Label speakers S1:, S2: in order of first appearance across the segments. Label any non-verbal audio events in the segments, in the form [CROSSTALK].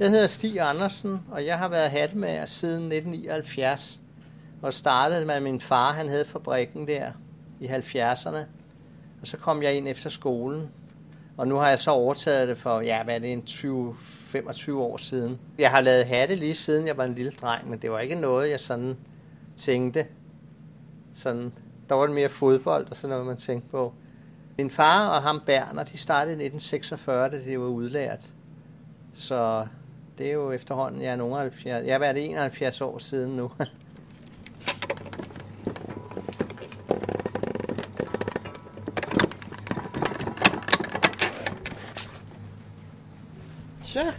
S1: Jeg hedder Stig Andersen, og jeg har været hattemager siden 1979. Og startede med min far, han havde fabrikken der i 70'erne. Og så kom jeg ind efter skolen. Og nu har jeg så overtaget det for, ja, hvad er det, en 20, 25 år siden. Jeg har lavet hatte lige siden jeg var en lille dreng, men det var ikke noget, jeg sådan tænkte. Sådan, der var det mere fodbold og sådan noget, man tænkte på. Min far og ham Berner, de startede i 1946, da det var udlært. Så det er jo efterhånden, jeg er nogen 70, jeg har været 71 år siden nu. [LAUGHS] Så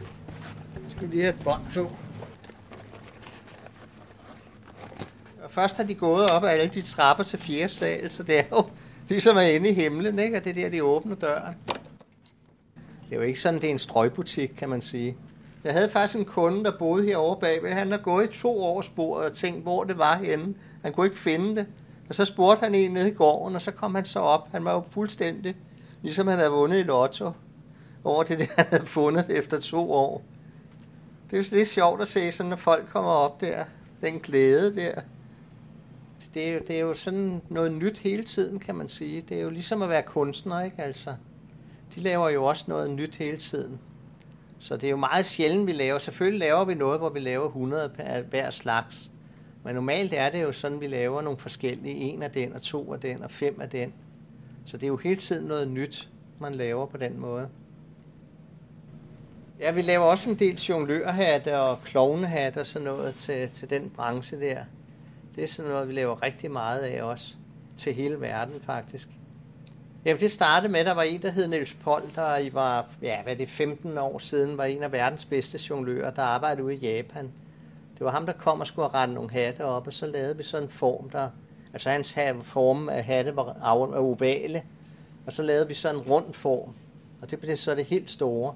S1: skal vi lige have et bånd på. Og først har de gået op ad alle de trapper til fjerde sal, så det er jo [LAUGHS] ligesom at inde i himlen, ikke? Og det der, de åbner døren. Det er jo ikke sådan, det er en strøgbutik, kan man sige. Jeg havde faktisk en kunde, der boede herovre bagved. Han har gået i to år sporet og tænkt, hvor det var henne. Han kunne ikke finde det. Og så spurgte han en nede i gården, og så kom han så op. Han var jo fuldstændig, ligesom han havde vundet i lotto, over det, han havde fundet efter to år. Det er jo lidt sjovt at se, sådan, når folk kommer op der. Den glæde der. Det er, jo, det er jo sådan noget nyt hele tiden, kan man sige. Det er jo ligesom at være kunstner, ikke altså? De laver jo også noget nyt hele tiden. Så det er jo meget sjældent, vi laver. Selvfølgelig laver vi noget, hvor vi laver 100 per hver slags. Men normalt er det jo sådan, vi laver nogle forskellige. En af den, og to af den, og fem af den. Så det er jo hele tiden noget nyt, man laver på den måde. Ja, vi laver også en del jonglørhatte og klovnehatte og sådan noget til, til den branche der. Det er sådan noget, vi laver rigtig meget af også. Til hele verden faktisk. Jamen det startede med, at der var en, der hed Niels Pold, der i var, ja, hvad det 15 år siden, var en af verdens bedste jonglører, der arbejdede ude i Japan. Det var ham, der kom og skulle rette nogle hatte op, og så lavede vi sådan en form, der, altså hans form af hatte var ovale, og så lavede vi sådan en rund form, og det blev så det helt store.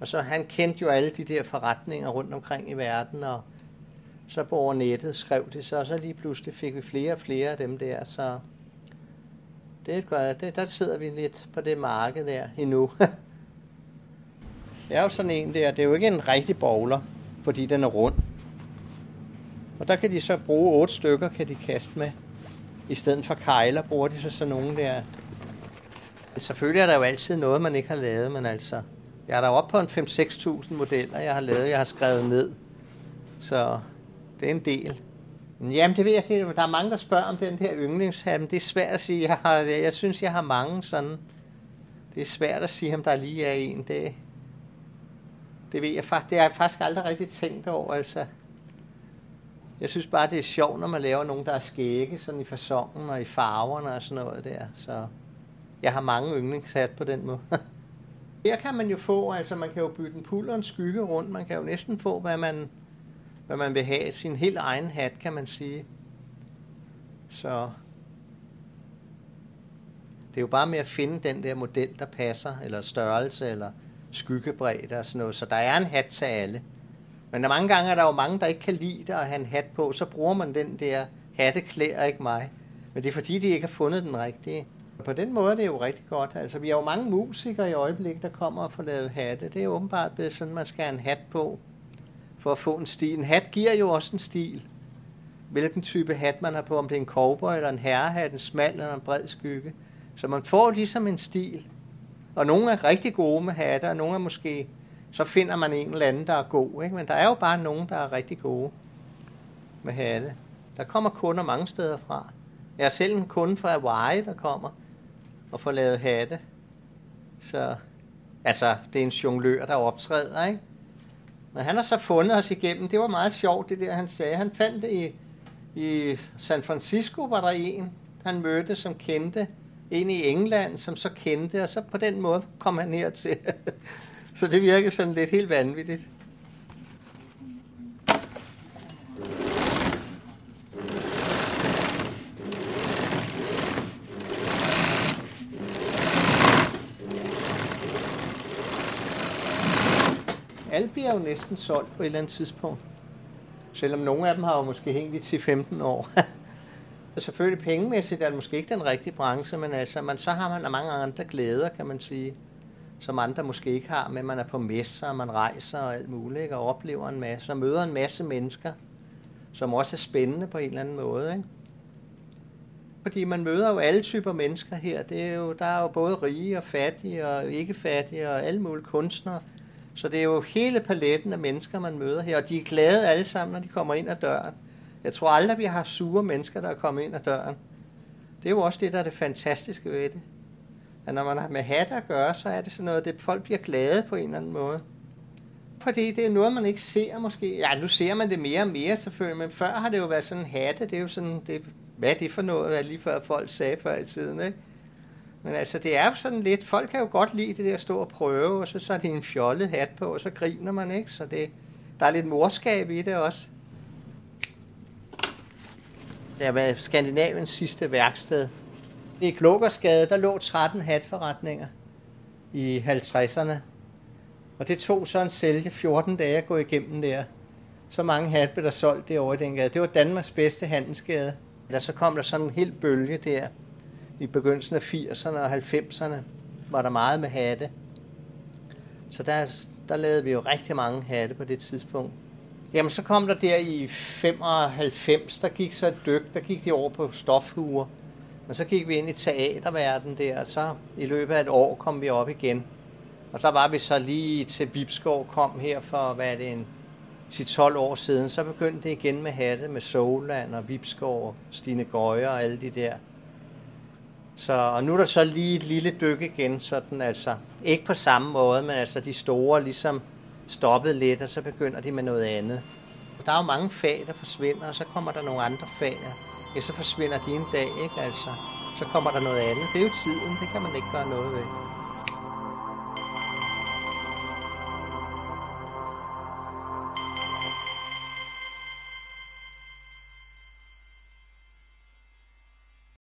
S1: Og så han kendte jo alle de der forretninger rundt omkring i verden, og så på over nettet skrev de så, og så lige pludselig fik vi flere og flere af dem der, så det gør det, der sidder vi lidt på det marked der endnu. det er jo sådan en der, det er jo ikke en rigtig bowler, fordi den er rund. Og der kan de så bruge otte stykker, kan de kaste med. I stedet for kejler bruger de så sådan nogle der. Selvfølgelig er der jo altid noget, man ikke har lavet, men altså, jeg er der oppe på en 5-6.000 modeller, jeg har lavet, jeg har skrevet ned. Så det er en del. Jamen, det ved jeg ikke. Der er mange, der spørger om den der yndlingshat, men det er svært at sige. Jeg, har, jeg synes, jeg har mange sådan. Det er svært at sige, om der lige er en. Det, det ved jeg faktisk. Det har jeg faktisk aldrig rigtig tænkt over. Altså, jeg synes bare, det er sjovt, når man laver nogen, der er skægge, sådan i fasongen og i farverne og sådan noget der. Så jeg har mange yndlingshat på den måde. [LAUGHS] Her kan man jo få, altså man kan jo bytte en puller og en skygge rundt. Man kan jo næsten få, hvad man, hvad man vil have. Sin helt egen hat, kan man sige. Så det er jo bare med at finde den der model, der passer, eller størrelse, eller skyggebredde og sådan noget. Så der er en hat til alle. Men der mange gange er der jo mange, der ikke kan lide at have en hat på, så bruger man den der hatteklæder ikke mig. Men det er fordi, de ikke har fundet den rigtige. På den måde det er det jo rigtig godt. Altså, vi har jo mange musikere i øjeblikket, der kommer og får lavet hatte. Det er åbenbart blevet sådan, man skal have en hat på for at få en stil. En hat giver jo også en stil. Hvilken type hat man har på, om det er en cowboy eller en herrehat, en smal eller en bred skygge. Så man får ligesom en stil. Og nogle er rigtig gode med hatter, og nogle er måske, så finder man en eller anden, der er god. Ikke? Men der er jo bare nogen, der er rigtig gode med hatte. Der kommer kunder mange steder fra. Jeg er selv en kunde fra Hawaii, der kommer og får lavet hatte. Så, altså, det er en jonglør, der optræder, ikke? Men han har så fundet os igennem. Det var meget sjovt, det der, han sagde. Han fandt det i, i San Francisco, var der en, han mødte, som kendte en i England, som så kendte, og så på den måde kom han her til. [LAUGHS] så det virkede sådan lidt helt vanvittigt. Alle bliver jo næsten solgt på et eller andet tidspunkt. Selvom nogle af dem har jo måske hængt i 10-15 år. [LAUGHS] og selvfølgelig pengemæssigt er det måske ikke den rigtige branche, men altså, man, så har man mange andre glæder, kan man sige. som andre måske ikke har, men man er på messer, og man rejser og alt muligt, ikke? og oplever en masse, og møder en masse mennesker, som også er spændende på en eller anden måde. Ikke? Fordi man møder jo alle typer mennesker her. Det er jo, der er jo både rige og fattige og ikke fattige og alle mulige kunstnere. Så det er jo hele paletten af mennesker, man møder her, og de er glade alle sammen, når de kommer ind ad døren. Jeg tror aldrig, vi har sure mennesker, der er kommet ind ad døren. Det er jo også det, der er det fantastiske ved det. At når man har med hat at gøre, så er det sådan noget, at folk bliver glade på en eller anden måde. Fordi det er noget, man ikke ser måske. Ja, nu ser man det mere og mere selvfølgelig, men før har det jo været sådan hatte. Det er jo sådan, det, hvad er det for noget, hvad lige før folk sagde før i tiden, ikke? Men altså, det er jo sådan lidt, folk kan jo godt lide det der at stå og prøve, og så, så er det en fjollet hat på, og så griner man, ikke? Så det, der er lidt morskab i det også. Det var Skandinaviens sidste værksted. I Klokkersgade, der lå 13 hatforretninger i 50'erne. Og det tog så en sælge 14 dage at gå igennem der. Så mange hat blev der solgt det over i den gade. Det var Danmarks bedste handelsgade. Der så kom der sådan en hel bølge der i begyndelsen af 80'erne og 90'erne. Var der meget med hatte. Så der, der lavede vi jo rigtig mange hatte på det tidspunkt. Jamen, så kom der der i 95, der gik så et dyk, der gik de over på stofhuer. Men så gik vi ind i teaterverdenen der, og så i løbet af et år kom vi op igen. Og så var vi så lige til Vibskov kom her for, hvad er det, en 10-12 år siden. Så begyndte det igen med hatte, med Soland og Vibskov og Stine Gøjer og alle de der. Så, og nu er der så lige et lille dyk igen, sådan altså, ikke på samme måde, men altså de store ligesom stoppede lidt, og så begynder de med noget andet. Der er jo mange fag, der forsvinder, og så kommer der nogle andre fag. Ja, så forsvinder de en dag, ikke altså. Så kommer der noget andet. Det er jo tiden, det kan man ikke gøre noget ved.